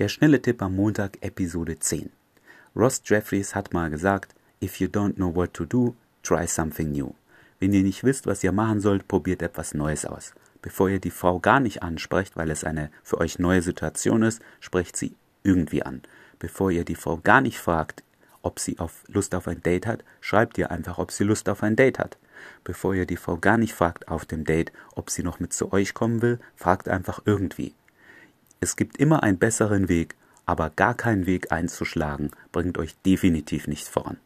Der schnelle Tipp am Montag, Episode 10. Ross Jeffries hat mal gesagt, If you don't know what to do, try something new. Wenn ihr nicht wisst, was ihr machen sollt, probiert etwas Neues aus. Bevor ihr die Frau gar nicht ansprecht, weil es eine für euch neue Situation ist, sprecht sie irgendwie an. Bevor ihr die Frau gar nicht fragt, ob sie auf Lust auf ein Date hat, schreibt ihr einfach, ob sie Lust auf ein Date hat. Bevor ihr die Frau gar nicht fragt auf dem Date, ob sie noch mit zu euch kommen will, fragt einfach irgendwie. Es gibt immer einen besseren Weg, aber gar keinen Weg einzuschlagen bringt euch definitiv nicht voran.